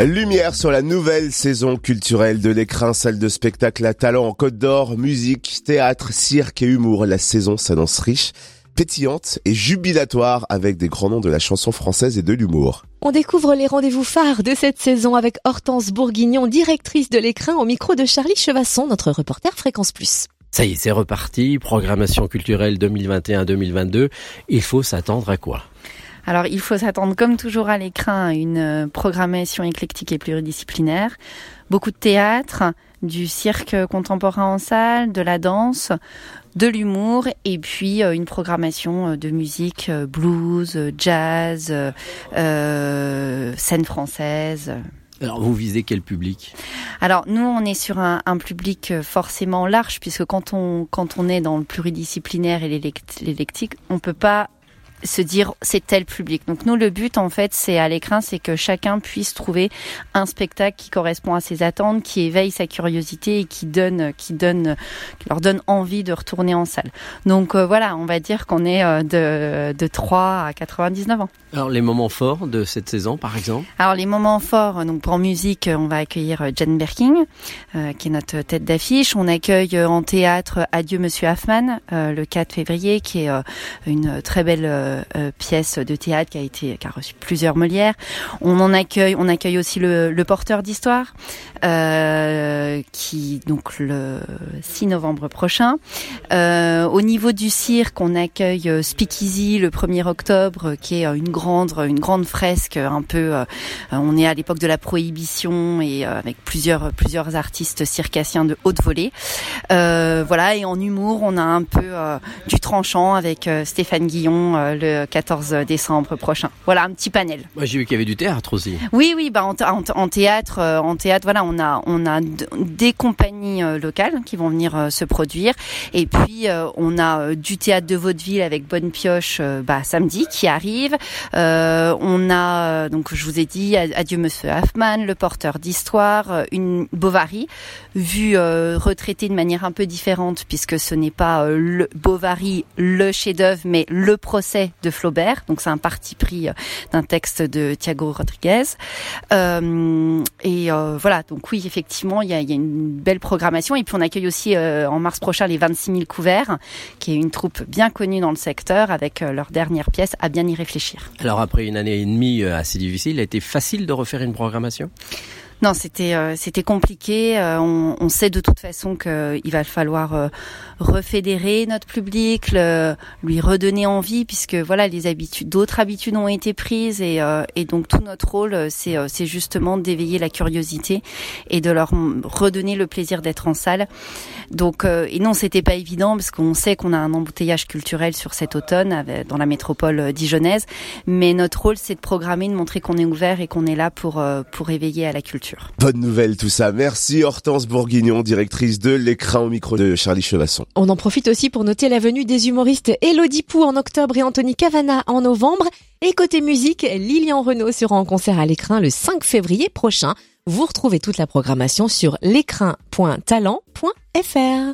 Lumière sur la nouvelle saison culturelle de l'écrin, salle de spectacle à talent en Côte d'Or, musique, théâtre, cirque et humour. La saison s'annonce riche, pétillante et jubilatoire avec des grands noms de la chanson française et de l'humour. On découvre les rendez-vous phares de cette saison avec Hortense Bourguignon, directrice de l'écrin au micro de Charlie Chevasson, notre reporter Fréquence Plus. Ça y est, c'est reparti. Programmation culturelle 2021-2022. Il faut s'attendre à quoi? Alors, il faut s'attendre, comme toujours à l'écran, à une euh, programmation éclectique et pluridisciplinaire. Beaucoup de théâtre, du cirque contemporain en salle, de la danse, de l'humour et puis euh, une programmation euh, de musique blues, jazz, euh, scène française. Alors vous visez quel public? Alors nous on est sur un, un, public forcément large puisque quand on quand on est dans le pluridisciplinaire et l'électique, on peut pas se dire c'est tel public. Donc nous le but en fait c'est à l'écran c'est que chacun puisse trouver un spectacle qui correspond à ses attentes, qui éveille sa curiosité et qui donne qui donne qui leur donne envie de retourner en salle. Donc euh, voilà, on va dire qu'on est euh, de de 3 à 99 ans. Alors les moments forts de cette saison par exemple? Alors les moments forts donc pour musique, on va accueillir euh, Jane Birkin qui est notre tête d'affiche, on accueille en théâtre Adieu monsieur Hoffman le 4 février qui est une très belle pièce de théâtre qui a été qui a reçu plusieurs Molières. On en accueille, on accueille aussi le, porteur d'histoire, euh, qui donc le 6 novembre prochain. Euh, au niveau du cirque, on accueille euh, Speakeasy le 1er octobre, qui est une grande une grande fresque, un peu. on est à l'époque de la prohibition et avec plusieurs plusieurs artistes circassiens de haute volée. voilà, et en humour, on a un peu du tranchant avec Stéphane Guillon le 14 décembre prochain. Voilà un petit panel. Moi j'ai vu qu'il y avait du théâtre aussi. Oui oui bah en, en, théâtre euh, en théâtre voilà on a on a des compagnies euh, locales qui vont venir euh, se produire et puis on a du théâtre de vaudeville avec Bonne Pioche bah, samedi qui arrive. on a donc je vous ai dit Adieu Monsieur Hoffman, le porteur d'histoire, une Bovary vue retraitée de manière un peu différente puisque ce n'est pas le Bovary le chef-d'œuvre mais le procès de Flaubert. Donc c'est un parti pris euh, d'un texte de Thiago Rodriguez. Euh, et euh, voilà, donc oui, effectivement, il y a, y a, une belle programmation. Et puis on accueille aussi en mars prochain les 26 000 couverts, qui est une troupe bien connue dans le secteur, avec leur dernière pièce à bien y réfléchir. Alors après une année et demie assez difficile, il a été facile de refaire une programmation? Non, c'était euh, c'était compliqué. Euh, on, sait de toute façon qu'il va falloir euh, refédérer notre public, lui redonner envie, puisque voilà les habitudes, d'autres habitudes ont été prises et, et donc tout notre rôle, c'est justement d'éveiller la curiosité et de leur redonner le plaisir d'être en salle. Donc et non, c'était pas évident parce qu'on sait qu'on a un embouteillage culturel sur cet automne dans la métropole dijonnaise, mais notre rôle c'est de programmer, de montrer qu'on est ouvert et qu'on est là pour pour éveiller à la culture. Bonne nouvelle tout ça. Merci Hortense Bourguignon, directrice de l'écran au micro de Charlie Chevasson. On en profite aussi pour noter la venue des humoristes Elodie Pou en octobre et Anthony Cavana en novembre. Et côté musique, Lilian Renault sera en concert à l'écran le 5 février prochain. Vous retrouvez toute la programmation sur l'écrin.talent.fr.